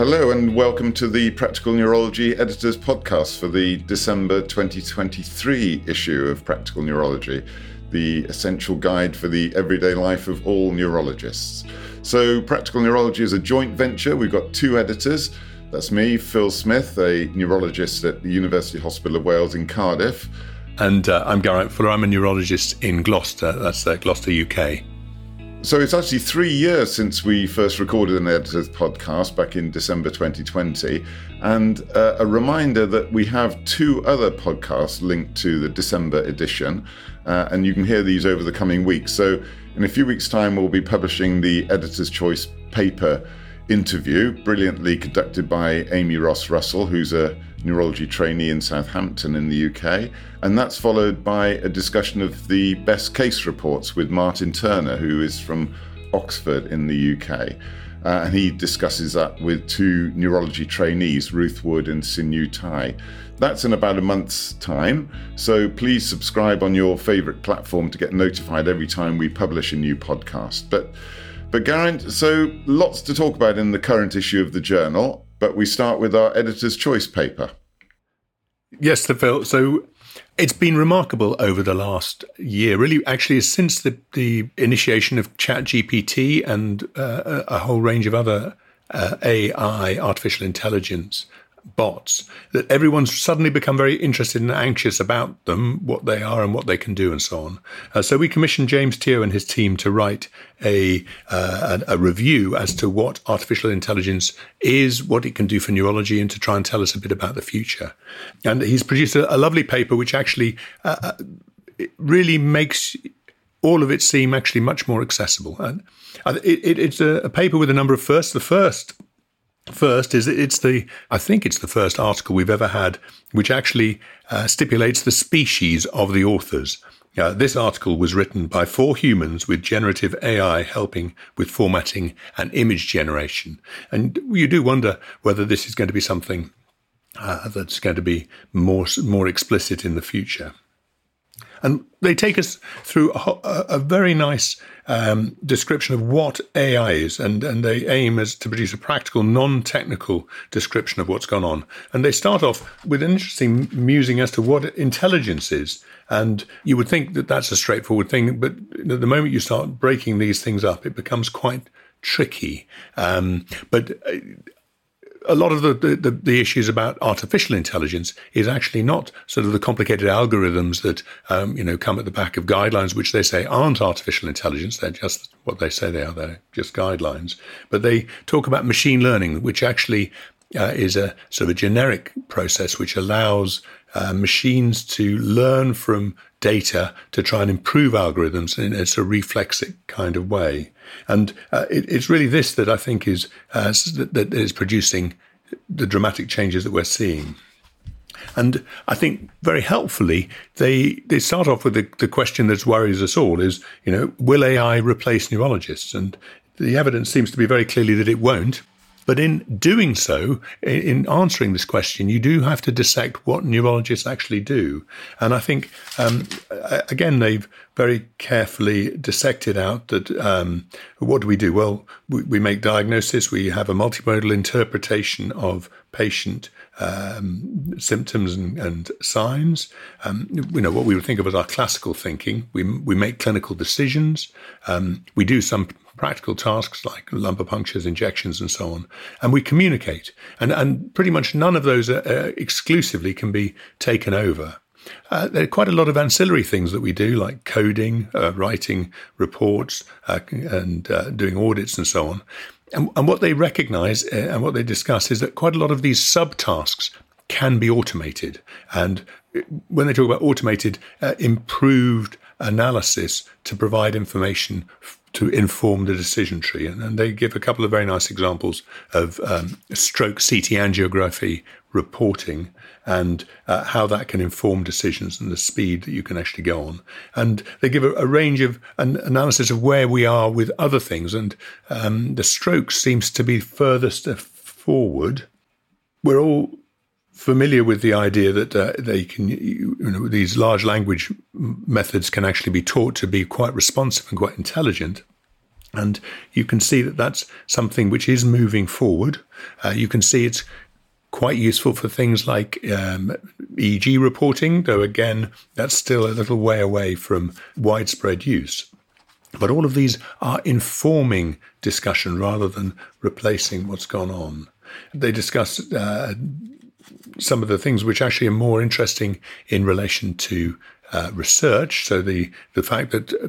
Hello, and welcome to the Practical Neurology Editors Podcast for the December 2023 issue of Practical Neurology, the essential guide for the everyday life of all neurologists. So, Practical Neurology is a joint venture. We've got two editors. That's me, Phil Smith, a neurologist at the University Hospital of Wales in Cardiff. And uh, I'm Geraint Fuller. I'm a neurologist in Gloucester. That's uh, Gloucester, UK. So it's actually three years since we first recorded an editor's podcast back in December 2020. And uh, a reminder that we have two other podcasts linked to the December edition. Uh, and you can hear these over the coming weeks. So in a few weeks' time, we'll be publishing the Editor's Choice paper interview, brilliantly conducted by Amy Ross Russell, who's a neurology trainee in Southampton in the UK. And that's followed by a discussion of the best case reports with Martin Turner, who is from Oxford in the UK. Uh, and he discusses that with two neurology trainees, Ruth Wood and Sinew Tai. That's in about a month's time, so please subscribe on your favourite platform to get notified every time we publish a new podcast. But but Geraint, so lots to talk about in the current issue of the journal, but we start with our editor's choice paper. Yes, the Phil. So it's been remarkable over the last year, really, actually, since the, the initiation of ChatGPT and uh, a whole range of other uh, AI, artificial intelligence bots that everyone's suddenly become very interested and anxious about them, what they are and what they can do, and so on. Uh, so we commissioned James Teo and his team to write a, uh, a, a review as to what artificial intelligence is, what it can do for neurology, and to try and tell us a bit about the future. And he's produced a, a lovely paper which actually uh, uh really makes all of it seem actually much more accessible. And it, it, it's a, a paper with a number of firsts. The first First is it's the I think it's the first article we've ever had which actually uh, stipulates the species of the authors. Uh, this article was written by four humans with generative AI helping with formatting and image generation. And you do wonder whether this is going to be something uh, that's going to be more more explicit in the future. And they take us through a, a very nice um, description of what AI is, and, and they aim as to produce a practical, non-technical description of what's gone on. And they start off with an interesting musing as to what intelligence is. And you would think that that's a straightforward thing, but the moment you start breaking these things up, it becomes quite tricky. Um, but uh, a lot of the, the, the, issues about artificial intelligence is actually not sort of the complicated algorithms that um, you know come at the back of guidelines, which they say aren't artificial intelligence. They're just what they say they are. They're just guidelines. But they talk about machine learning, which actually uh, is a sort of a generic process which allows uh, machines to learn from data to try and improve algorithms in a reflexic kind of way. And uh, it, it's really this that I think is uh, that is producing the dramatic changes that we're seeing. And I think very helpfully, they, they start off with the, the question that worries us all is, you know, will AI replace neurologists? And the evidence seems to be very clearly that it won't. But in doing so, in answering this question, you do have to dissect what neurologists actually do. And I think, um, again, they've very carefully dissected out that um, what do we do? Well, we, we, make diagnosis, we have a multimodal interpretation of patient um, symptoms and, and signs. Um, you know, what we would think of as our classical thinking. We, we make clinical decisions. Um, we do some practical tasks like lumbar punctures, injections, and so on. And we communicate. And, and pretty much none of those uh, exclusively can be taken over. Uh, there are quite a lot of ancillary things that we do, like coding, uh, writing reports, uh, and uh, doing audits, and so on. And, and what they recognize uh, and what they discuss is that quite a lot of these subtasks can be automated. And when they talk about automated, improved analysis to provide information to inform the decision tree. And, and, they give a couple of very nice examples of um, stroke CT angiography reporting and uh, how that can inform decisions and the speed that you can actually go on. And they give a, a range of an analysis of where we are with other things. And um, the stroke seems to be furthest forward. We're all familiar with the idea that uh, they can, you know, these large language methods can actually be taught to be quite responsive and quite intelligent. And you can see that that's something which is moving forward. Uh, you can see it's quite useful for things like um, EEG reporting, though again, that's still a little way away from widespread use. But all of these are informing discussion rather than replacing what's gone on. They discuss uh, some of the things which actually are more interesting in relation to uh, research. So the the fact that uh,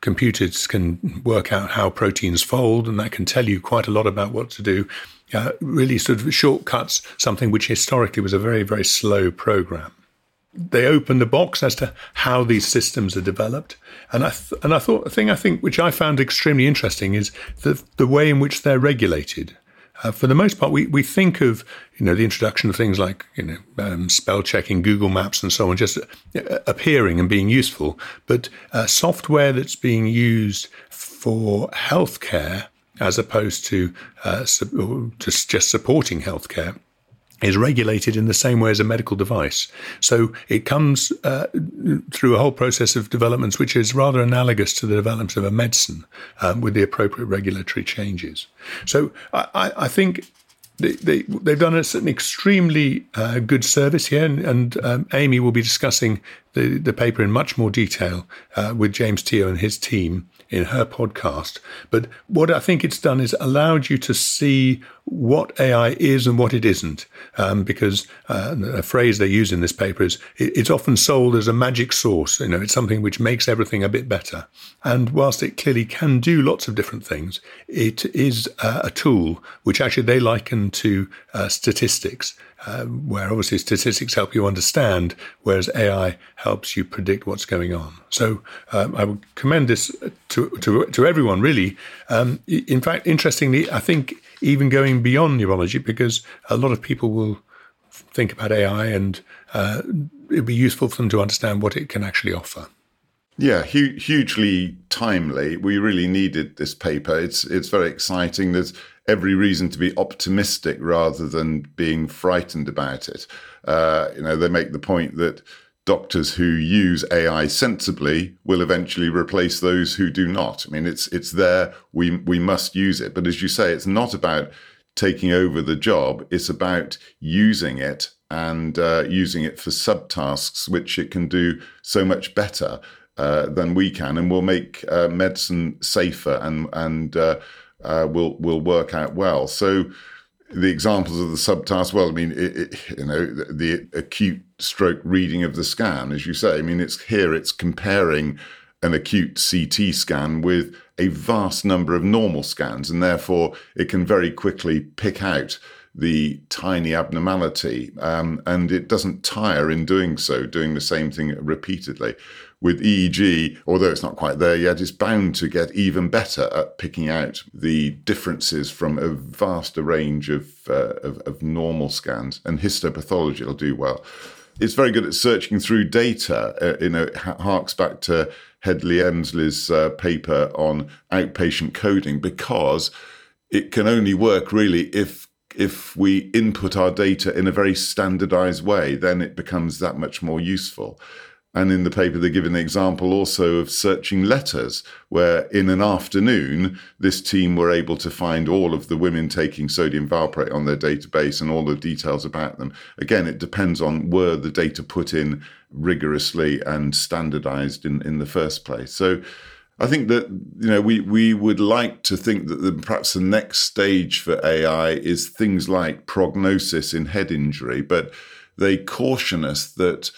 computers can work out how proteins fold, and that can tell you quite a lot about what to do. Uh, really, sort of shortcuts something which historically was a very very slow program. They open the box as to how these systems are developed, and I th- and I thought a thing I think which I found extremely interesting is the the way in which they're regulated. Uh, for the most part, we, we think of you know the introduction of things like you know um, spell checking, Google Maps, and so on, just uh, appearing and being useful. But uh, software that's being used for healthcare as opposed to uh, su- just just supporting healthcare is regulated in the same way as a medical device. So it comes uh, through a whole process of developments which is rather analogous to the development of a medicine um, with the appropriate regulatory changes. So I, I think they, they, they've done us an extremely uh, good service here, and, and um, Amy will be discussing the, the paper in much more detail uh, with James Teo and his team in her podcast. But what I think it's done is allowed you to see what AI is and what it isn't. Um, because uh, a phrase they use in this paper is it, it's often sold as a magic sauce. You know, it's something which makes everything a bit better. And whilst it clearly can do lots of different things, it is uh, a tool which actually they liken to uh, statistics. Um, where obviously statistics help you understand, whereas AI helps you predict what's going on. So um, I would commend this to to, to everyone. Really, um, in fact, interestingly, I think even going beyond neurology, because a lot of people will think about AI and uh, it'd be useful for them to understand what it can actually offer. Yeah, hu- hugely timely. We really needed this paper. It's it's very exciting. There's every reason to be optimistic rather than being frightened about it. Uh, you know, they make the point that doctors who use AI sensibly will eventually replace those who do not. I mean, it's it's there. We we must use it. But as you say, it's not about taking over the job. It's about using it and uh, using it for subtasks, which it can do so much better uh, than we can, and will make uh, medicine safer and and uh, uh, will will work out well. So the examples of the subtask, well, I mean, it, it, you know, the, the, acute stroke reading of the scan, as you say, I mean, it's here, it's comparing an acute CT scan with a vast number of normal scans, and therefore it can very quickly pick out the tiny abnormality, um, and it doesn't tire in doing so, doing the same thing repeatedly with EEG, although it's not quite there yet, is bound to get even better at picking out the differences from a vast range of, uh, of, of, normal scans. And histopathology will do well. It's very good at searching through data. Uh, you know, it harks back to Hedley Emsley's uh, paper on outpatient coding because it can only work really if if we input our data in a very standardized way, then it becomes that much more useful. And in the paper, they give an example also of searching letters, where in an afternoon, this team were able to find all of the women taking sodium valproate on their database and all the details about them. Again, it depends on were the data put in rigorously and standardized in, in the first place. So I think that, you know, we, we would like to think that the, perhaps the next stage for AI is things like prognosis in head injury, but they caution us that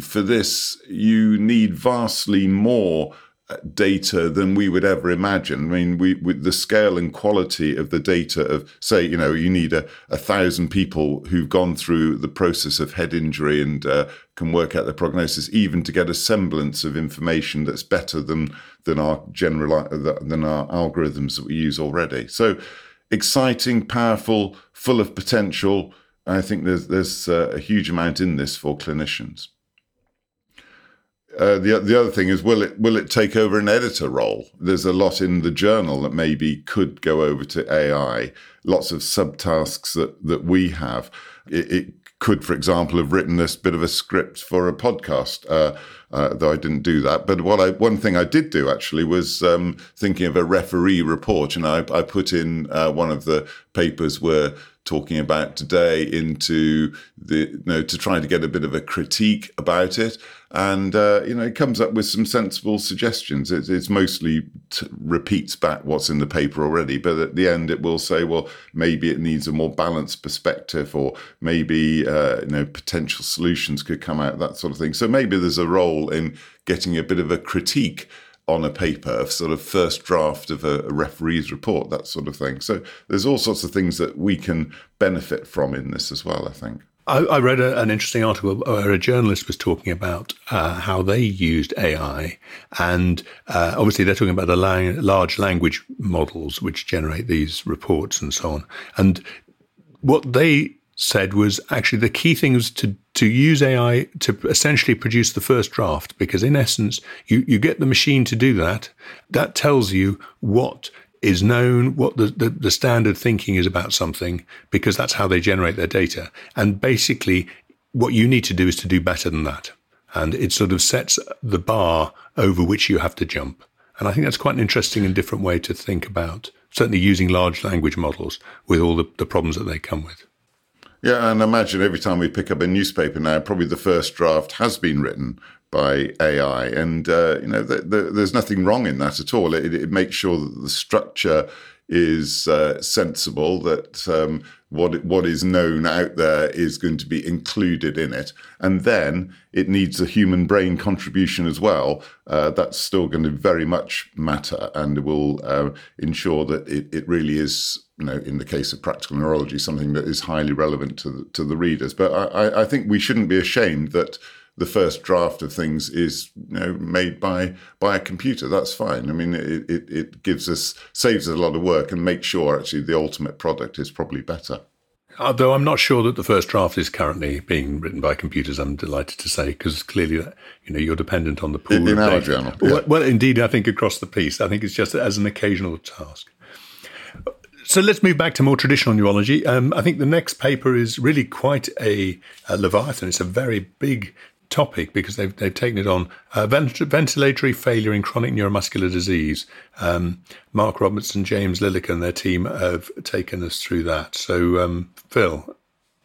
for this, you need vastly more uh, data than we would ever imagine. I mean, we with the scale and quality of the data of, say, you know, you need a, a thousand people who've gone through the process of head injury and uh, can work out the prognosis, even to get a semblance of information that's better than than our general than our algorithms that we use already. So exciting, powerful, full of potential. I think there's there's uh, a huge amount in this for clinicians. Uh, the the other thing is, will it will it take over an editor role? There's a lot in the journal that maybe could go over to AI. Lots of subtasks that that we have. It, it could, for example, have written this bit of a script for a podcast. Uh, uh, though I didn't do that. But what I one thing I did do actually was um, thinking of a referee report, and I, I put in uh, one of the papers where talking about today into the you know to try to get a bit of a critique about it. And uh, you know it comes up with some sensible suggestions. It, it's mostly t- repeats back what's in the paper already. But at the end it will say well maybe it needs a more balanced perspective or maybe uh, you know potential solutions could come out that sort of thing. So maybe there's a role in getting a bit of a critique on a paper, a sort of first draft of a, a, referee's report, that sort of thing. So there's all sorts of things that we can benefit from in this as well, I think. I, I read a, an interesting article where a journalist was talking about uh, how they used AI. And uh, obviously, they're talking about the lang- large language models which generate these reports and so on. And what they said was actually the key thing was to to use AI to essentially produce the first draft because in essence you you get the machine to do that. That tells you what is known what the, the, the standard thinking is about something because that's how they generate their data. And basically what you need to do is to do better than that. And it sort of sets the bar over which you have to jump. And I think that's quite an interesting and different way to think about certainly using large language models with all the, the problems that they come with. Yeah, and imagine every time we pick up a newspaper now, probably the first draft has been written by AI, and uh, you know, the, the, there's nothing wrong in that at all. It, it makes sure that the structure is uh, sensible, that um, what what is known out there is going to be included in it, and then it needs a human brain contribution as well. Uh, that's still going to very much matter, and will uh, ensure that it, it really is you know, in the case of practical neurology, something that is highly relevant to the, to the readers. But I, I think we shouldn't be ashamed that the first draft of things is you know made by by a computer. That's fine. I mean, it, it, it gives us saves us a lot of work and makes sure actually the ultimate product is probably better. Uh, Although I'm not sure that the first draft is currently being written by computers, I'm delighted to say, because clearly, you know, you're dependent on the pool in, in our data. journal. Yeah. Well, well, indeed, I think across the piece, I think it's just as an occasional task. So let's move back to more traditional neurology. Um, I think the next paper is really quite a, a, leviathan. It's a very big topic because they've they've taken it on uh, vent- ventilatory failure in chronic neuromuscular disease. Um, Mark Robertson, James Lillick, and their team have taken us through that. So, um, Phil,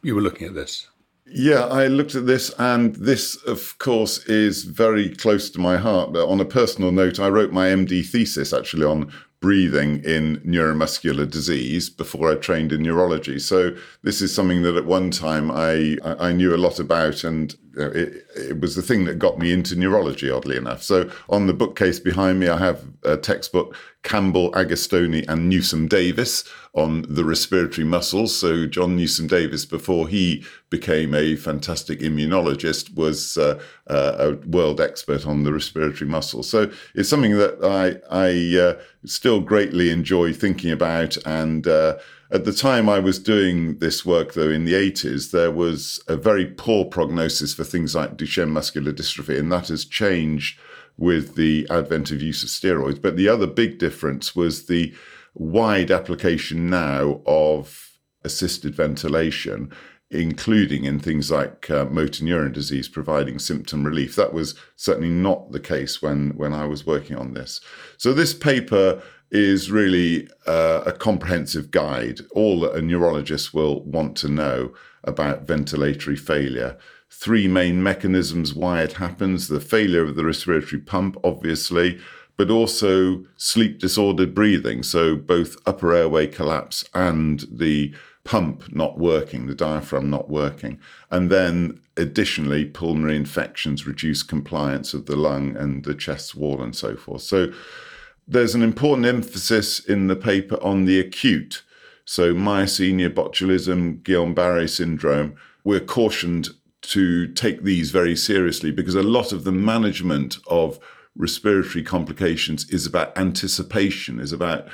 you were looking at this. Yeah, I looked at this, and this, of course, is very close to my heart. But on a personal note, I wrote my MD thesis actually on breathing in neuromuscular disease before I trained in neurology. So this is something that at one time I I knew a lot about, and it, it was the thing that got me into neurology. Oddly enough, so on the bookcase behind me, I have a textbook Campbell, Agostoni, and Newsom Davis on the respiratory muscles. So John Newsom Davis, before he became a fantastic immunologist, was uh, uh, a world expert on the respiratory muscles. So it's something that I I uh, still greatly enjoy thinking about. And uh, at the time I was doing this work, though, in the 80s, there was a very poor prognosis for things like Duchenne muscular dystrophy, and that has changed with the advent of use of steroids. But the other big difference was the wide application now of assisted ventilation including in things like uh, motor neuron disease, providing symptom relief. That was certainly not the case when, when I was working on this. So, this paper is really uh, a comprehensive guide, all that a neurologist will want to know about ventilatory failure. Three main mechanisms why it happens the failure of the respiratory pump, obviously, but also sleep disordered breathing. So, both upper airway collapse and the pump not working, the diaphragm not working. And then additionally, pulmonary infections reduce compliance of the lung and the chest wall and so forth. So there's an important emphasis in the paper on the acute. So myasthenia botulism, Guillain-Barré syndrome, we're cautioned to take these very seriously because a lot of the management of respiratory complications is about anticipation, is about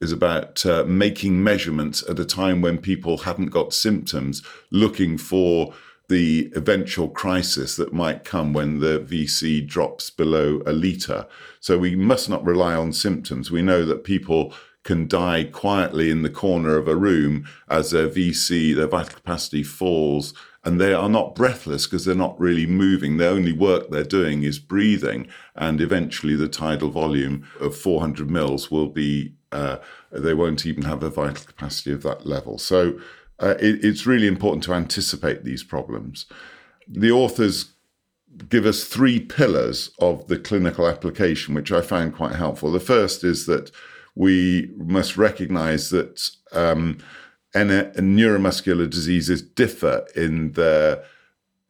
is about uh, making measurements at a time when people haven't got symptoms, looking for the eventual crisis that might come when the VC drops below a litre. So we must not rely on symptoms. We know that people can die quietly in the corner of a room as their VC, their vital capacity falls and they are not breathless because they're not really moving. The only work they're doing is breathing, and eventually the tidal volume of 400 mils will be. Uh, they won't even have a vital capacity of that level. So uh, it, it's really important to anticipate these problems. The authors give us three pillars of the clinical application, which I find quite helpful. The first is that we must recognize that um, neuromuscular diseases differ in their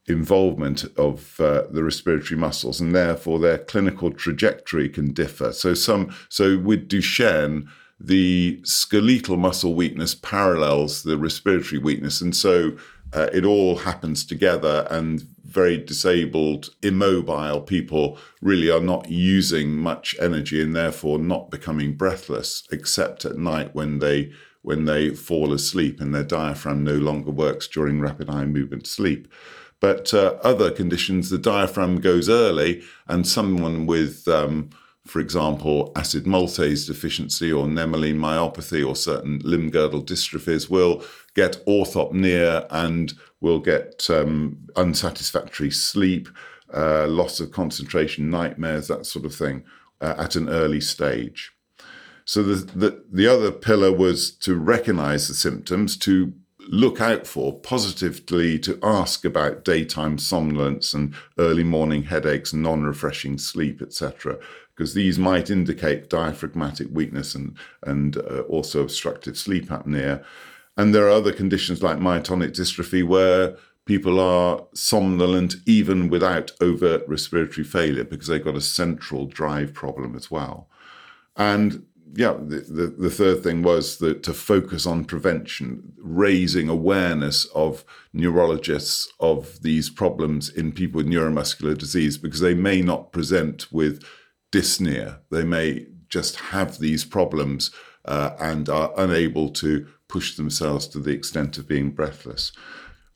involvement of uh, the respiratory muscles, and therefore their clinical trajectory can differ. So, some so with Duchenne, the skeletal muscle weakness parallels the respiratory weakness, and so uh, it all happens together and very disabled, immobile people really are not using much energy and therefore not becoming breathless, except at night when they when they fall asleep and their diaphragm no longer works during rapid eye movement sleep. But uh, other conditions, the diaphragm goes early, and someone with um, for example, acid maltase deficiency or nemaline myopathy or certain limb girdle dystrophies will get orthopnea and will get um, unsatisfactory sleep, uh, loss of concentration, nightmares, that sort of thing uh, at an early stage. So the, the, the other pillar was to recognize the symptoms, to look out for positively, to ask about daytime somnolence and early morning headaches, non-refreshing sleep, etc because these might indicate diaphragmatic weakness and, and uh, also obstructive sleep apnea. And there are other conditions like myotonic dystrophy where people are somnolent even without overt respiratory failure because they've got a central drive problem as well. And yeah, the, the, the, third thing was that to focus on prevention, raising awareness of neurologists of these problems in people with neuromuscular disease because they may not present with dyspnea. They may just have these problems uh, and are unable to push themselves to the extent of being breathless.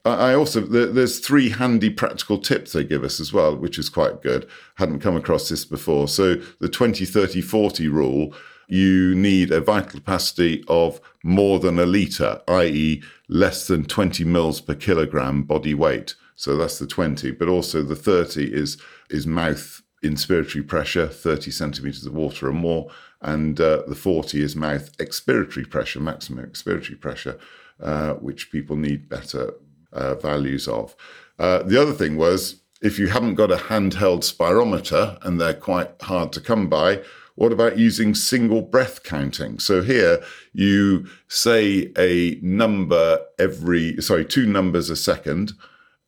I also there's three handy practical tips they give us as well, which is quite good. Hadn't come across this before. So the 20 30 40 rule, you need a vital capacity of more than a liter, i.e., less than 20 mils per kilogram body weight. So that's the 20, but also the 30 is is mouth inspiratory pressure, 30 centimeters of water or more, and uh, the 40 is mouth expiratory pressure, maximum expiratory pressure, uh, which people need better uh, values of. Uh, the other thing was if you haven't got a handheld spirometer, and they're quite hard to come by, what about using single breath counting? So here you say a number every, sorry, two numbers a second,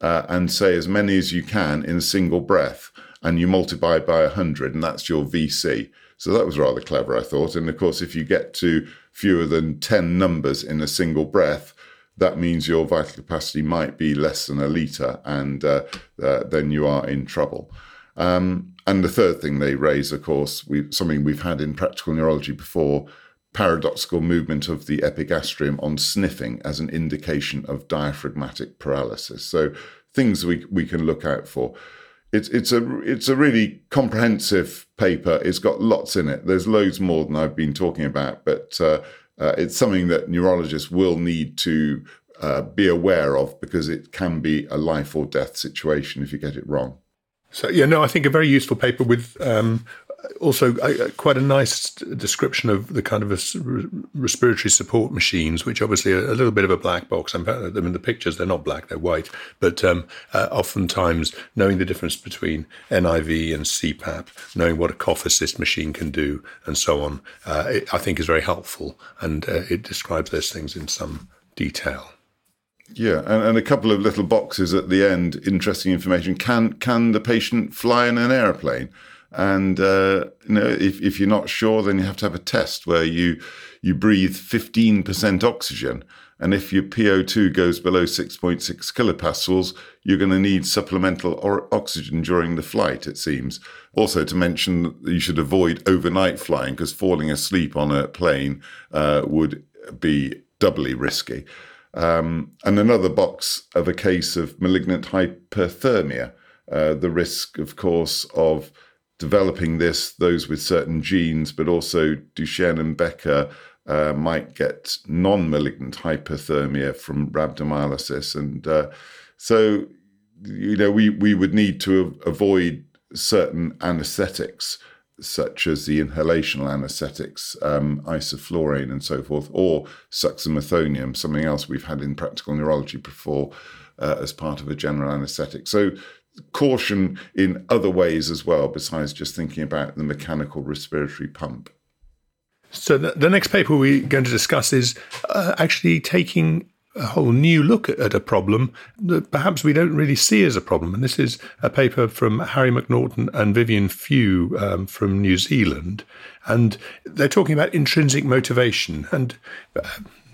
uh, and say as many as you can in a single breath and you multiply by 100, and that's your VC. So that was rather clever, I thought. And of course, if you get to fewer than 10 numbers in a single breath, that means your vital capacity might be less than a litre, and uh, uh, then you are in trouble. Um, and the third thing they raise, of course, we, something we've had in practical neurology before paradoxical movement of the epigastrium on sniffing as an indication of diaphragmatic paralysis. So things we, we can look out for it's it's a it's a really comprehensive paper. It's got lots in it. There's loads more than I've been talking about, but uh, uh, it's something that neurologists will need to uh, be aware of because it can be a life or death situation if you get it wrong. So yeah, no, I think a very useful paper with um, also uh, quite a nice description of the kind of respiratory support machines, which obviously are a little bit of a black box. In fact, in the pictures, they're not black, they're white. But um, uh, oftentimes, knowing the difference between NIV and CPAP, knowing what a cough assist machine can do, and so on, uh, it, I think is very helpful. And uh, it describes those things in some detail. Yeah, and, and, a couple of little boxes at the end. Interesting information. Can can the patient fly in an airplane? And uh, you know, if, if you're not sure, then you have to have a test where you you breathe 15% oxygen. And if your PO2 goes below 6.6 kilopascals, you're going to need supplemental or oxygen during the flight, it seems. Also, to mention you should avoid overnight flying because falling asleep on a plane uh, would be doubly risky. Um, and another box of a case of malignant hyperthermia, uh, the risk, of course, of developing this, those with certain genes, but also Duchenne and Becker uh, might get non malignant hyperthermia from rhabdomyolysis. And uh, So, you know, we, we would need to avoid certain anesthetics, such as the inhalational anesthetics, um, isoflurane and so forth, or suxamethonium, something else we've had in practical neurology before uh, as part of a general anesthetic. So, caution in other ways as well, besides just thinking about the mechanical respiratory pump. So, the, the next paper we're going to discuss is uh, actually taking a whole new look at, a problem that perhaps we don't really see as a problem. And this is a paper from Harry McNaughton and Vivian Fu um, from New Zealand. And they're talking about intrinsic motivation. And uh,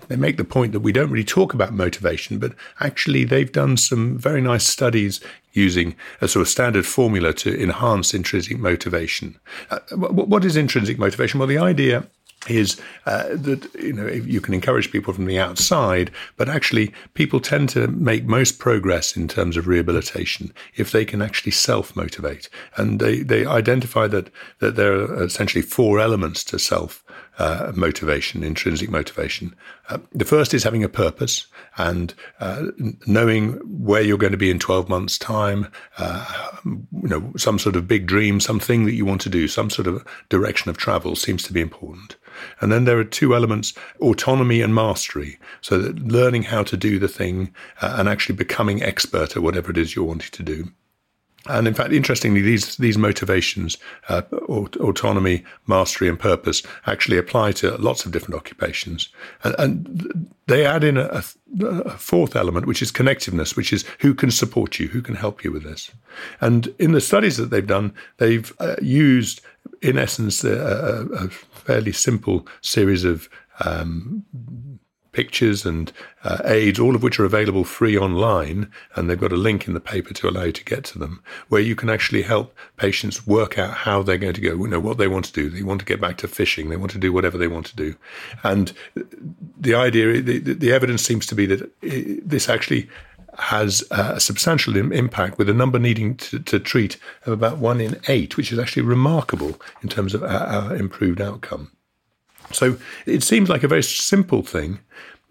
they make the point that we don't really talk about motivation, but actually they've done some very nice studies using a sort of standard formula to enhance intrinsic motivation. Uh, what is intrinsic motivation? Well, the idea is uh, that you know you can encourage people from the outside, but actually people tend to make most progress in terms of rehabilitation if they can actually self motivate, and they they identify that that there are essentially four elements to self uh, motivation, intrinsic motivation. Uh, the first is having a purpose and uh, knowing where you're going to be in 12 months' time, uh, you know, some sort of big dream, something that you want to do, some sort of direction of travel seems to be important. And then there are two elements autonomy and mastery. So that learning how to do the thing uh, and actually becoming expert at whatever it is you're wanting to do. And in fact, interestingly, these these motivations, uh, autonomy, mastery, and purpose, actually apply to lots of different occupations. And, and they add in a, a, fourth element, which is connectiveness, which is who can support you, who can help you with this. And in the studies that they've done, they've uh, used, in essence, a, a, fairly simple series of um, pictures and uh, aids, all of which are available free online. And they've got a link in the paper to allow you to get to them, where you can actually help patients work out how they're going to go, you know, what they want to do. They want to get back to fishing. They want to do whatever they want to do. And the idea, the, the evidence seems to be that this actually has a substantial impact with a number needing to, to, treat of about one in eight, which is actually remarkable in terms of our, our improved outcome. So it seems like a very simple thing.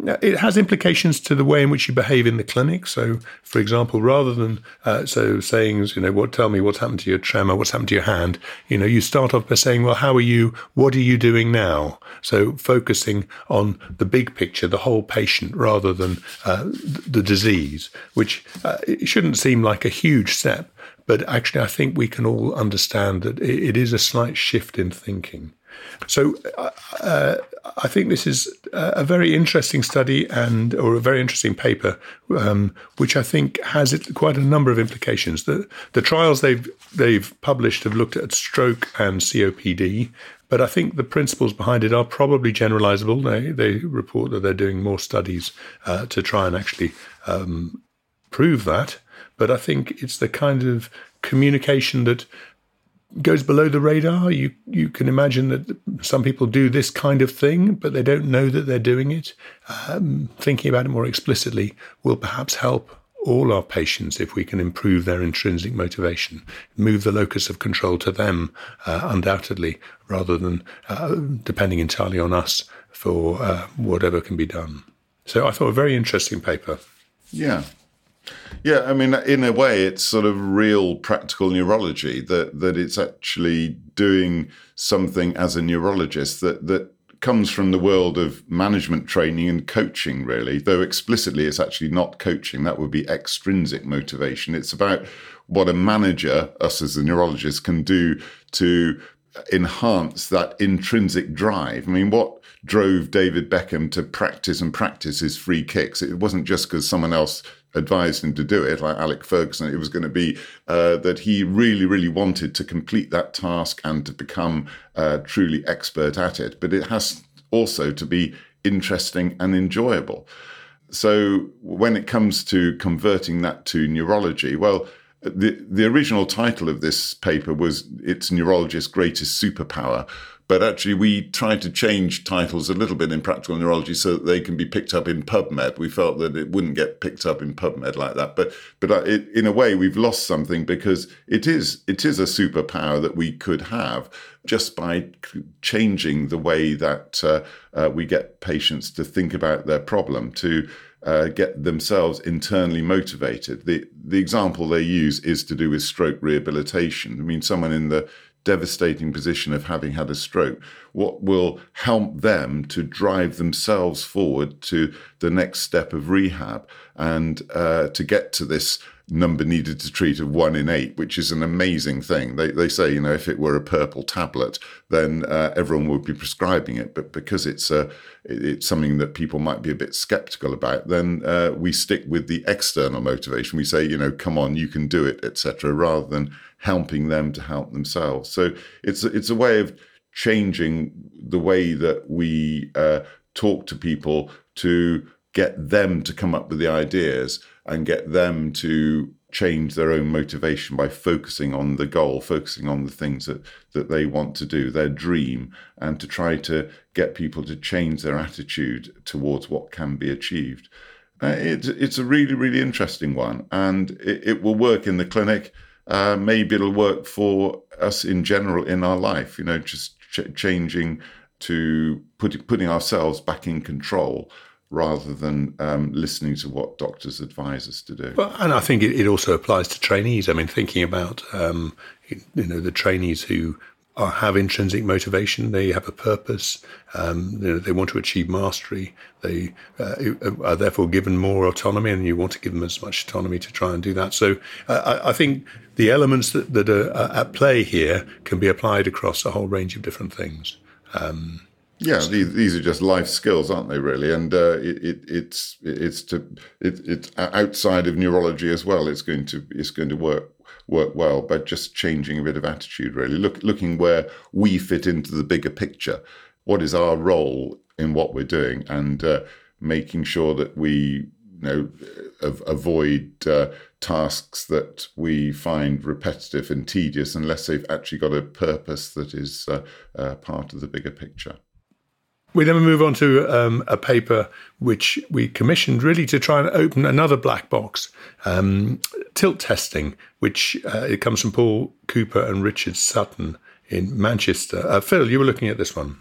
It has implications to the way in which you behave in the clinic. So, for example, rather than uh, so saying, you know, what tell me what's happened to your tremor, what's happened to your hand, you know, you start off by saying, well, how are you? What are you doing now? So, focusing on the big picture, the whole patient, rather than uh, the disease, which uh, it shouldn't seem like a huge step, but actually, I think we can all understand that it is a slight shift in thinking. So uh, uh, I think this is a very interesting study and or a very interesting paper, um, which I think has quite a number of implications. The the trials they've they've published have looked at stroke and COPD, but I think the principles behind it are probably generalizable. They they report that they're doing more studies uh, to try and actually um, prove that. But I think it's the kind of communication that goes below the radar. You you can imagine that some people do this kind of thing, but they don't know that they're doing it. Um, thinking about it more explicitly will perhaps help all our patients if we can improve their intrinsic motivation, move the locus of control to them, uh, undoubtedly, rather than uh, depending entirely on us for uh, whatever can be done. So I thought a very interesting paper. Yeah, yeah, I mean, in a way, it's sort of real practical neurology that that it's actually doing something as a neurologist that that comes from the world of management training and coaching, really. Though explicitly, it's actually not coaching. That would be extrinsic motivation. It's about what a manager, us as the neurologist, can do to enhance that intrinsic drive. I mean, what drove David Beckham to practice and practice his free kicks? It wasn't just because someone else advised him to do it, like Alex Ferguson, it was going to be uh, that he really, really wanted to complete that task and to become uh, truly expert at it. But it has also to be interesting and enjoyable. So when it comes to converting that to neurology, well, the the original title of this paper was "It's Neurologist's Greatest Superpower," But actually, we tried to change titles a little bit in practical neurology so that they can be picked up in PubMed. We felt that it wouldn't get picked up in PubMed like that. But but uh, it, in a way, we've lost something because it is it is a superpower that we could have just by changing the way that uh, uh, we get patients to think about their problem to uh, get themselves internally motivated. The the example they use is to do with stroke rehabilitation. I mean, someone in the devastating position of having had a stroke, what will help them to drive themselves forward to the next step of rehab and uh, to get to this number needed to treat of one in eight, which is an amazing thing. They, they say, you know, if it were a purple tablet, then uh, everyone would be prescribing it. But because it's a, it's something that people might be a bit skeptical about, then uh, we stick with the external motivation. We say, you know, come on, you can do it, etc., rather than helping them to help themselves. So it's it's a way of changing the way that we uh, talk to people to get them to come up with the ideas and get them to change their own motivation by focusing on the goal, focusing on the things that, that they want to do, their dream, and to try to get people to change their attitude towards what can be achieved. Uh, it, it's a really, really interesting one, and it, it will work in the clinic. Uh, maybe it'll work for us in general in our life, you know, just ch- changing to put, putting ourselves back in control rather than um, listening to what doctors advise us to do. Well, and I think it, it also applies to trainees. I mean, thinking about um, you know the trainees who are, have intrinsic motivation, they have a purpose, um, you know, they want to achieve mastery. They uh, are therefore given more autonomy, and you want to give them as much autonomy to try and do that. So, uh, I, I, think the elements that, that are at play here can be applied across a whole range of different things. Um, yeah, these, these are just life skills, aren't they? Really, and uh, it, it, it's it's to it, it's outside of neurology as well. It's going to it's going to work work well, but just changing a bit of attitude. Really, look looking where we fit into the bigger picture. What is our role in what we're doing, and uh, making sure that we you know avoid uh, tasks that we find repetitive and tedious unless they've actually got a purpose that is uh, uh, part of the bigger picture. We then move on to um, a paper which we commissioned really to try and open another black box, um, tilt testing, which uh, it comes from Paul Cooper and Richard Sutton in Manchester. Uh, Phil, you were looking at this one.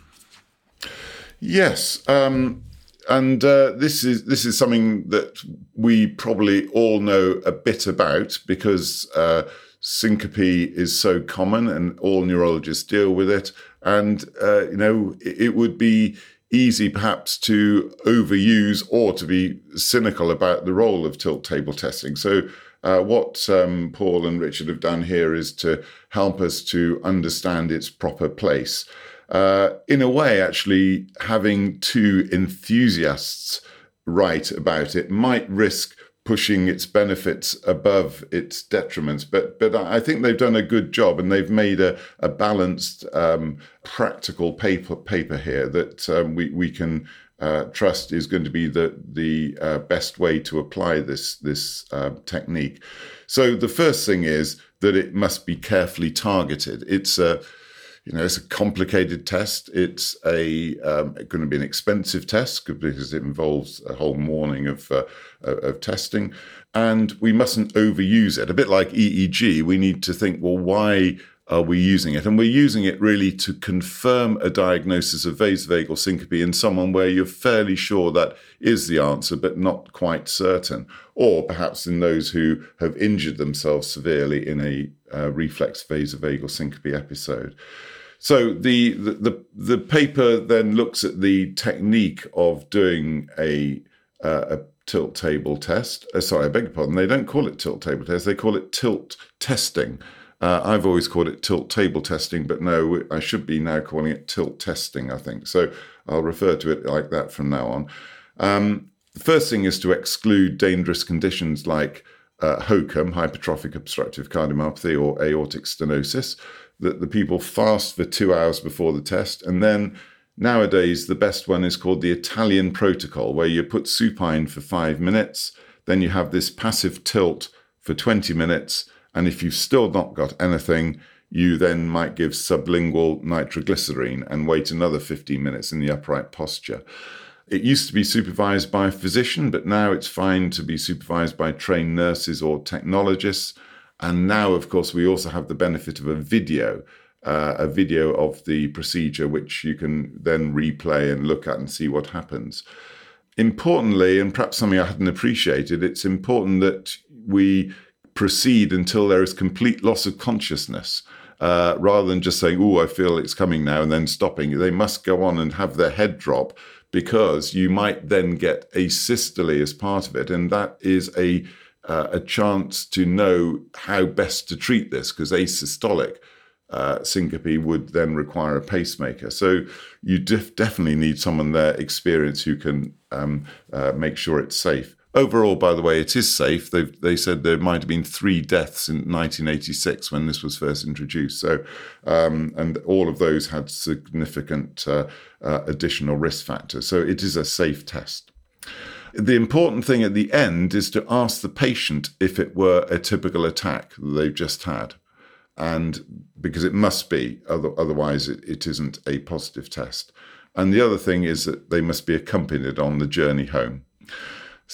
Yes, um, and uh, this is this is something that we probably all know a bit about because uh, syncope is so common and all neurologists deal with it. And, uh, you know, it, would be easy perhaps to overuse or to be cynical about the role of tilt table testing. So, uh, what um, Paul and Richard have done here is to help us to understand its proper place. Uh, in a way, actually, having two enthusiasts write about it might risk pushing its benefits above its detriments. But but I think they've done a good job, and they've made a, a balanced, um, practical paper paper here that um, we we can. Uh, trust is going to be the the uh, best way to apply this this uh, technique. So the first thing is that it must be carefully targeted. It's a you know, it's a complicated test. It's a um, going to be an expensive test because it involves a whole morning of uh, of testing, and we mustn't overuse it. A bit like EEG, we need to think, well, why are we using it? And we're using it really to confirm a diagnosis of vasovagal syncope in someone where you're fairly sure that is the answer, but not quite certain. Or perhaps in those who have injured themselves severely in a uh, reflex vasovagal syncope episode. So the, the the paper then looks at the technique of doing a uh, a tilt table test. Uh, sorry, I beg your pardon. They don't call it tilt table test. They call it tilt testing. Uh, I've always called it tilt table testing, but no, I should be now calling it tilt testing. I think so. I'll refer to it like that from now on. Um, the first thing is to exclude dangerous conditions like uh, HOCM, hypertrophic obstructive cardiomyopathy, or aortic stenosis that the people fast for two hours before the test. And then nowadays, the best one is called the Italian protocol, where you put supine for five minutes, then you have this passive tilt for 20 minutes. And if you've still not got anything, you then might give sublingual nitroglycerine and wait another 15 minutes in the upright posture. It used to be supervised by a physician, but now it's fine to be supervised by trained nurses or technologists. And now, of course, we also have the benefit of a video, uh, a video of the procedure, which you can then replay and look at and see what happens. importantly, and perhaps something I hadn't appreciated, it's important that we proceed until there is complete loss of consciousness. Uh, rather than just saying, "Oh, I feel it's coming now," and then stopping, they must go on and have their head drop because you might then get asystole as part of it, and that is a uh, a chance to know how best to treat this because asystolic uh, syncope would then require a pacemaker. So you def- definitely need someone there experienced who can um, uh, make sure it's safe. Overall, by the way, it is safe. they they said there might have been three deaths in 1986 when this was first introduced. So, um, and all of those had significant uh, uh, additional risk factors. So it is a safe test. The important thing at the end is to ask the patient if it were a typical attack they've just had. And because it must be, otherwise, it, it isn't a positive test. And the other thing is that they must be accompanied on the journey home.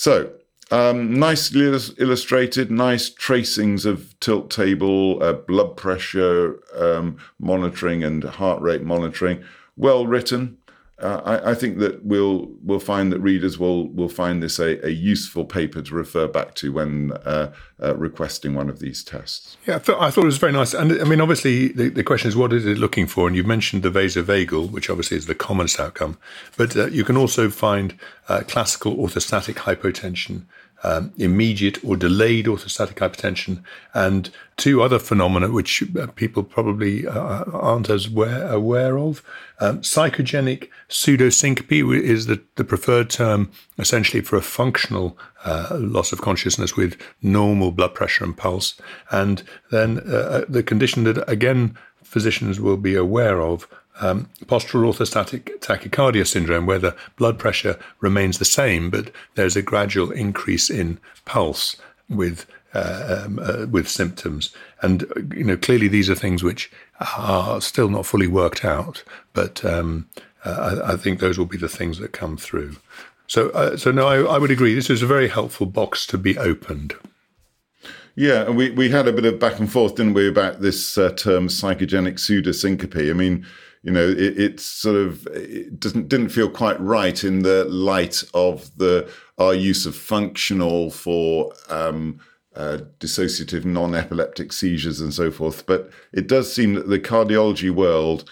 So, um, nicely illustrated, nice tracings of tilt table, uh, blood pressure um, monitoring, and heart rate monitoring. Well written. Uh, I, I, think that we'll we'll find that readers will will find this a, a useful paper to refer back to when uh, uh, requesting one of these tests. Yeah, I thought, I thought, it was very nice. And I mean, obviously, the, the question is what is it looking for? And you've mentioned the vasovagal, which obviously is the commonest outcome, but uh, you can also find uh, classical orthostatic hypotension um, immediate or delayed orthostatic hypertension, and two other phenomena which uh, people probably uh, aren't as aware, aware of. Um, psychogenic pseudosyncope is the, the preferred term essentially for a functional uh, loss of consciousness with normal blood pressure and pulse. And then uh, uh the condition that, again, physicians will be aware of um, postural orthostatic tachycardia syndrome, where the blood pressure remains the same, but there's a gradual increase in pulse with uh, um, uh, with symptoms. And you know, clearly these are things which are still not fully worked out, but um, uh, I, I, think those will be the things that come through. So, uh, so no, I, I would agree. This is a very helpful box to be opened. Yeah, and we, we had a bit of back and forth, didn't we, about this uh, term psychogenic pseudosyncope. I mean, you know, it, it's sort of it doesn't didn't feel quite right in the light of the our use of functional for um, uh, dissociative non-epileptic seizures and so forth. But it does seem that the cardiology world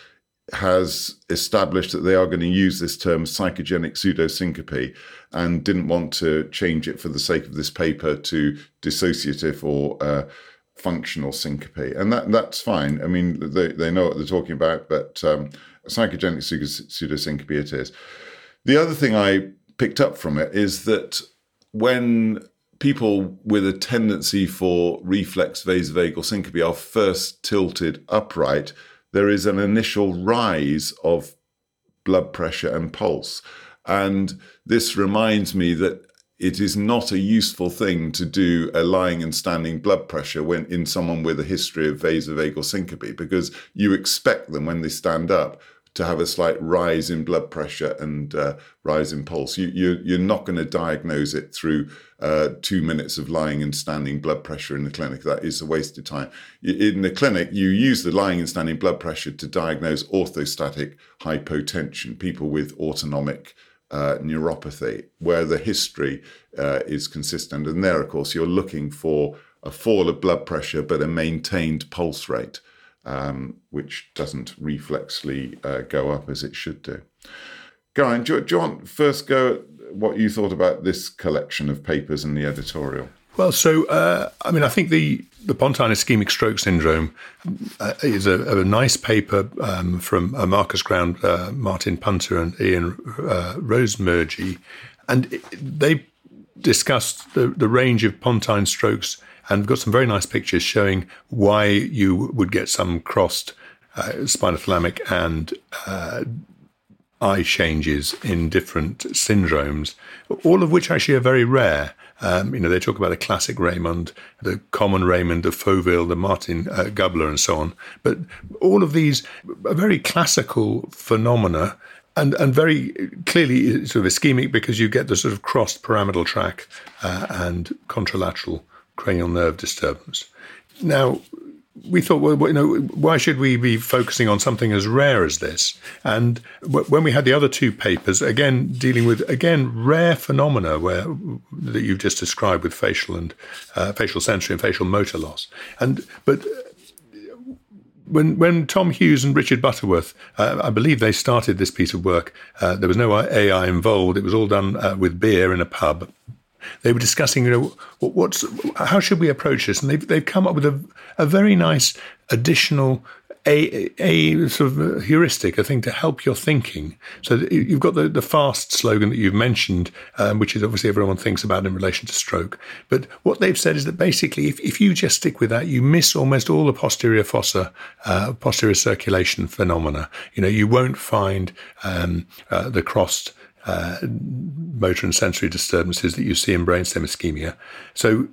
has established that they are going to use this term psychogenic pseudosyncope and didn't want to change it for the sake of this paper to dissociative or uh, functional syncope, and that that's fine. I mean, they they know what they're talking about, but um, psychogenic pseudosyncope it is. The other thing I picked up from it is that when people with a tendency for reflex vasovagal syncope are first tilted upright, there is an initial rise of blood pressure and pulse. And this reminds me that it is not a useful thing to do a lying and standing blood pressure when in someone with a history of vasovagal syncope because you expect them when they stand up to have a slight rise in blood pressure and uh, rise in pulse. You, you, you're not going to diagnose it through uh, two minutes of lying and standing blood pressure in the clinic. That is a waste of time. In the clinic, you use the lying and standing blood pressure to diagnose orthostatic hypotension, people with autonomic uh, neuropathy, where the history uh, is consistent. And there, of course, you're looking for a fall of blood pressure but a maintained pulse rate, um, which doesn't reflexly uh, go up as it should do. Guy, do, do you want first go at what you thought about this collection of papers and the editorial? Well, so uh, I mean, I think the the pontine ischemic stroke syndrome uh, is a, a, nice paper um, from uh, Marcus Ground, uh, Martin Punter, and Ian uh, Rosemergy, and they discussed the, the range of pontine strokes and got some very nice pictures showing why you would get some crossed uh, spinothalamic and eye changes in different syndromes, all of which actually are very rare. Um, you know, they talk about the classic Raymond, the common Raymond, the Foville, the Martin uh, Gubler, and so on. But all of these are very classical phenomena and, and very clearly sort of ischemic because you get the sort of crossed pyramidal tract uh, and contralateral cranial nerve disturbance. Now, we thought, well, you know, why should we be focusing on something as rare as this? And when we had the other two papers, again dealing with again rare phenomena where that you've just described with facial and uh, facial sensory and facial motor loss, and but when when Tom Hughes and Richard Butterworth, uh, I believe they started this piece of work. Uh, there was no AI involved. It was all done uh, with beer in a pub. They were discussing, you know, what's how should we approach this, and they've they've come up with a a very nice additional a, a sort of heuristic, a thing to help your thinking. So you've got the, the fast slogan that you've mentioned, um, which is obviously everyone thinks about in relation to stroke. But what they've said is that basically, if, if you just stick with that, you miss almost all the posterior fossa, uh, posterior circulation phenomena. You know, you won't find um, uh, the crossed uh, motor and sensory disturbances that you see in brainstem ischemia. So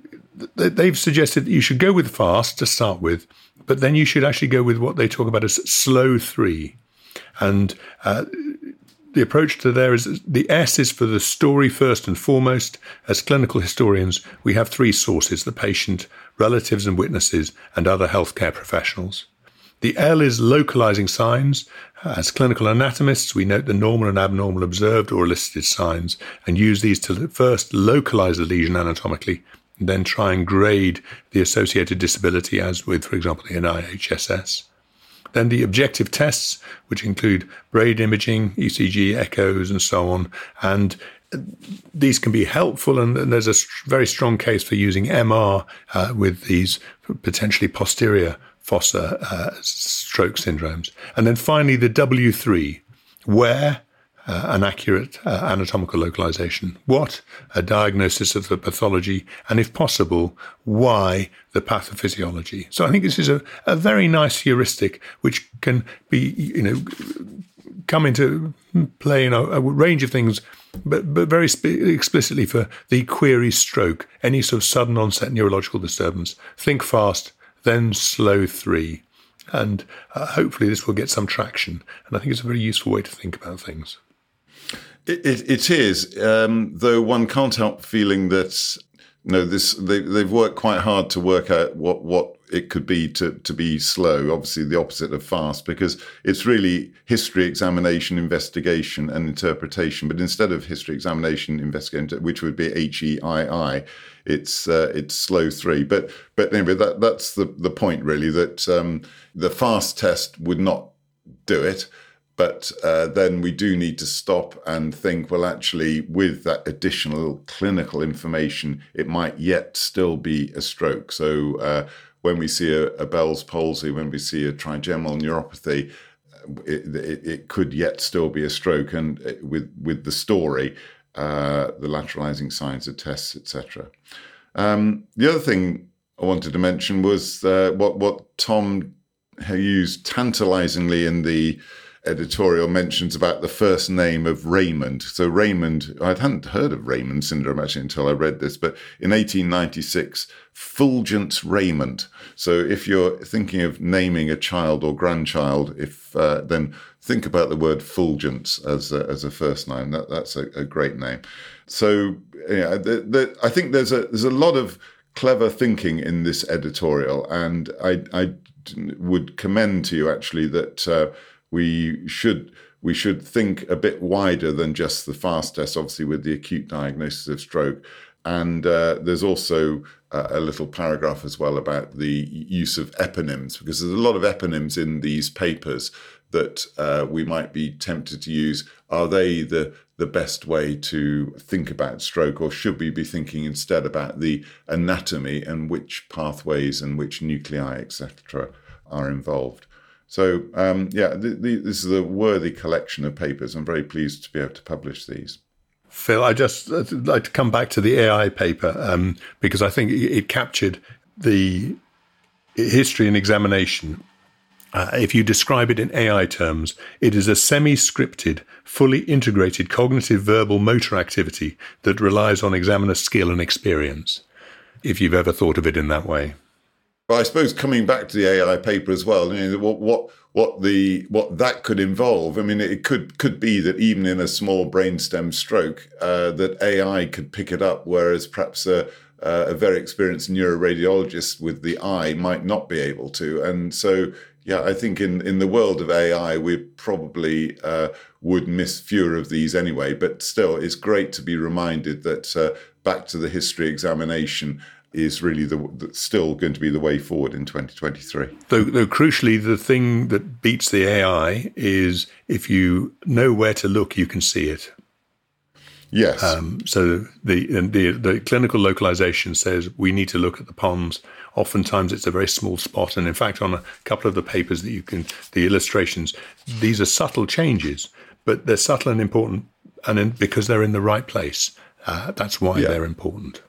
they've suggested that you should go with fast to start with, but then you should actually go with what they talk about as slow three. And uh, the approach to there is the S is for the story first and foremost. As clinical historians, we have three sources the patient, relatives and witnesses, and other healthcare professionals. The L is localizing signs. As clinical anatomists, we note the normal and abnormal observed or elicited signs and use these to first localize the lesion anatomically then try and grade the associated disability, as with, for example, the NIHSS. Then the objective tests, which include brain imaging, ECG, echoes, and so on. And these can be helpful, and, and there's a very strong case for using MR uh, with these potentially posterior fossa uh, stroke syndromes. And then finally, the W3, where uh, an accurate uh, anatomical localization. What? A diagnosis of the pathology, and if possible, why the pathophysiology. So I think this is a, a very nice heuristic which can be, you know, come into play in a, a range of things, but, but very spe- explicitly for the query stroke, any sort of sudden onset neurological disturbance. Think fast, then slow three. And uh, hopefully, this will get some traction. And I think it's a very useful way to think about things. It, it, it is, um, though one can't help feeling that you know this they, they've worked quite hard to work out what what it could be to to be slow. Obviously, the opposite of fast because it's really history examination, investigation, and interpretation. But instead of history examination, investigation, which would be H E I I, it's uh, it's slow three. But but anyway, that that's the the point really that um, the fast test would not do it but uh, then we do need to stop and think well, actually, with that additional clinical information, it might yet still be a stroke. So uh, when we see a, a, Bell's palsy, when we see a trigeminal neuropathy, uh, it, it, it could yet still be a stroke. And uh, with, with the story, uh, the lateralizing signs of tests, etc. Um, the other thing I wanted to mention was uh, what, what Tom used tantalizingly in the editorial mentions about the first name of Raymond. So Raymond, I hadn't heard of Raymond syndrome actually until I read this, but in 1896, Fulgence Raymond. So if you're thinking of naming a child or grandchild, if uh, then think about the word Fulgence as a, as a first name. That that's a, a great name. So yeah, the, the, I think there's a there's a lot of clever thinking in this editorial, and I I would commend to you actually that. Uh, we should we should think a bit wider than just the fast test, obviously with the acute diagnosis of stroke. And uh, there's also a little paragraph as well about the use of eponyms, because there's a lot of eponyms in these papers that uh, we might be tempted to use. Are they the the best way to think about stroke, or should we be thinking instead about the anatomy and which pathways and which nuclei, etc., are involved? So, um, yeah, the, the, this is a worthy collection of papers. I'm very pleased to be able to publish these. Phil, I just I'd like to come back to the AI paper um, because I think it captured the history and examination. Uh, if you describe it in AI terms, it is a semi scripted, fully integrated cognitive verbal motor activity that relies on examiner skill and experience, if you've ever thought of it in that way. But I suppose coming back to the AI paper as well, what what what the what that could involve. I mean, it could could be that even in a small brainstem stroke, uh, that AI could pick it up, whereas perhaps a a very experienced neuroradiologist with the eye might not be able to. And so, yeah, I think in, in the world of AI, we probably uh, would miss fewer of these anyway. But still, it's great to be reminded that uh, back to the history examination is really the, still going to be the way forward in 2023. Though, though crucially, the thing that beats the AI is if you know where to look, you can see it. Yes. Um, so the, the the clinical localization says we need to look at the pons. Oftentimes, it's a very small spot, and in fact, on a couple of the papers that you can, the illustrations, these are subtle changes, but they're subtle and important, and in, because they're in the right place, uh, that's why yeah. they're important.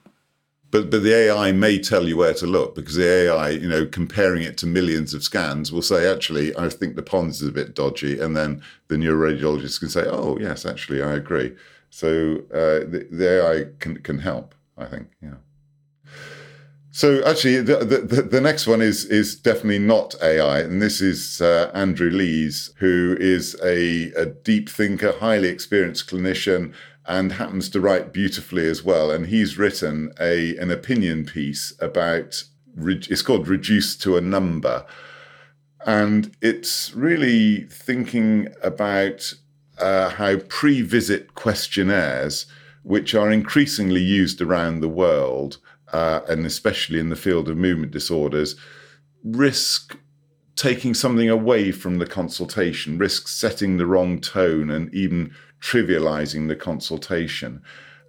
But but the AI may tell you where to look because the AI, you know, comparing it to millions of scans will say, actually, I think the pons is a bit dodgy, and then the neuroradiologist can say, oh yes, actually, I agree. So uh, the, the, AI can can help. I think, yeah. So actually, the, the, the next one is is definitely not AI, and this is uh, Andrew Lees, who is a, a deep thinker, highly experienced clinician, and happens to write beautifully as well. And he's written a an opinion piece about it's called "Reduced to a Number," and it's really thinking about uh, how pre visit questionnaires, which are increasingly used around the world, uh, and especially in the field of movement disorders, risk taking something away from the consultation, risk setting the wrong tone, and even trivializing the consultation.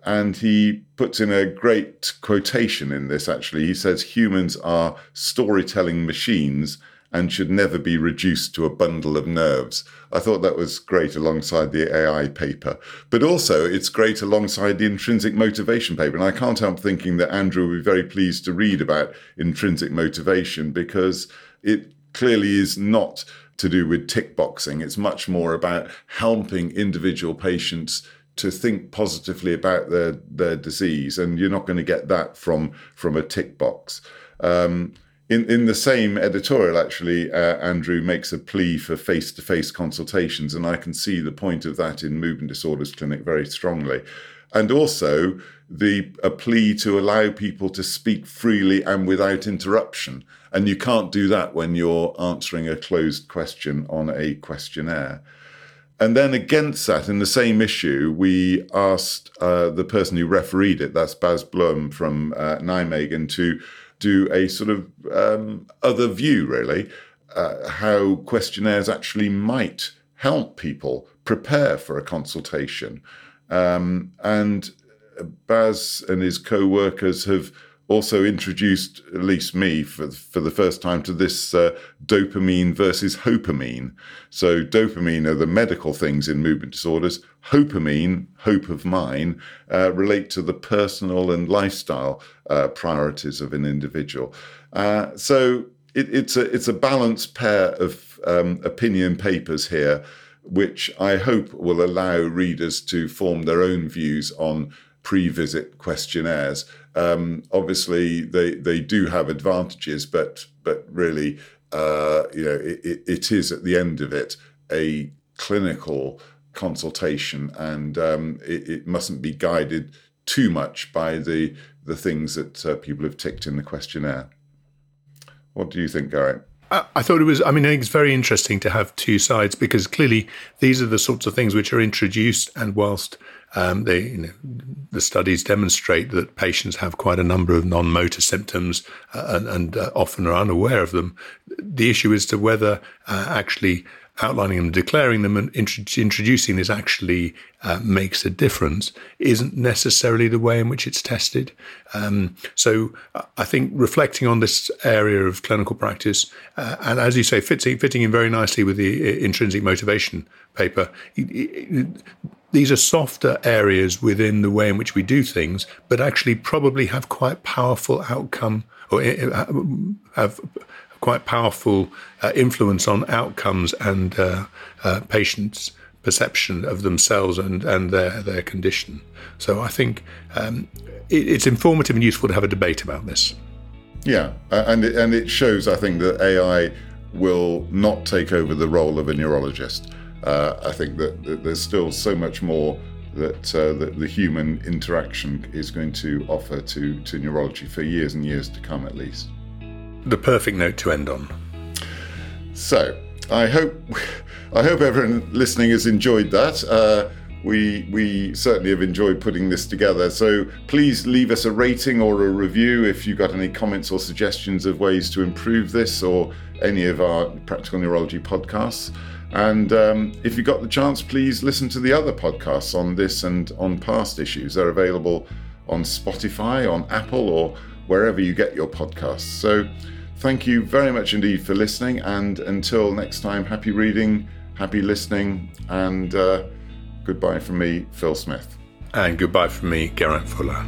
And he puts in a great quotation in this actually. He says, Humans are storytelling machines and should never be reduced to a bundle of nerves. I thought that was great alongside the AI paper, but also it's great alongside the intrinsic motivation paper. And I can't help thinking that Andrew will be very pleased to read about intrinsic motivation because it clearly is not to do with tick boxing. It's much more about helping individual patients to think positively about their their disease, and you're not going to get that from from a tick box. Um, in, in the same editorial, actually, uh, Andrew makes a plea for face to face consultations, and I can see the point of that in Movement Disorders Clinic very strongly. And also the a plea to allow people to speak freely and without interruption. And you can't do that when you're answering a closed question on a questionnaire. And then against that, in the same issue, we asked uh, the person who refereed it, that's Bas Bloem from uh, Nijmegen, to do a sort of um, other view, really, uh, how questionnaires actually might help people prepare for a consultation. Um, and Baz and his co workers have also introduced, at least me, for, for the first time to this uh, dopamine versus hopamine. So, dopamine are the medical things in movement disorders. Hopamine, hope of mine, uh, relate to the personal and lifestyle uh, priorities of an individual. Uh, so, it, it's a it's a balanced pair of um, opinion papers here, which I hope will allow readers to form their own views on pre-visit questionnaires. Um, obviously, they they do have advantages, but but really, uh, you know, it, it is at the end of it a clinical consultation, and um, it, it, mustn't be guided too much by the the things that uh, people have ticked in the questionnaire. What do you think, Geraint? I thought it was, I mean, I think it's very interesting to have two sides because clearly these are the sorts of things which are introduced. And whilst um, they, you know, the studies demonstrate that patients have quite a number of non motor symptoms uh, and, and uh, often are unaware of them, the issue is to whether uh, actually outlining them, declaring them, and introducing this actually uh, makes a difference isn't necessarily the way in which it's tested. Um, so I think reflecting on this area of clinical practice, uh, and as you say, fitting, fitting in very nicely with the uh, intrinsic motivation paper, it, it, these are softer areas within the way in which we do things, but actually probably have quite powerful outcome or uh, have quite powerful uh, influence on outcomes and uh, uh, patients' perception of themselves and, and their, their condition. So I think um, it, it's informative and useful to have a debate about this. Yeah, and it, and it shows, I think, that AI will not take over the role of a neurologist. Uh, I think that, that, there's still so much more that, uh, that the human interaction is going to offer to, to neurology for years and years to come, at least. The perfect note to end on. So, I hope I hope everyone listening has enjoyed that. Uh, we we certainly have enjoyed putting this together. So please leave us a rating or a review if you've got any comments or suggestions of ways to improve this or any of our practical neurology podcasts. And um, if you got the chance, please listen to the other podcasts on this and on past issues. They're available on Spotify, on Apple, or wherever you get your podcasts. So thank you very much indeed for listening. And until next time, happy reading, happy listening, and uh, goodbye from me, Phil Smith. And goodbye from me, Geraint Fuller.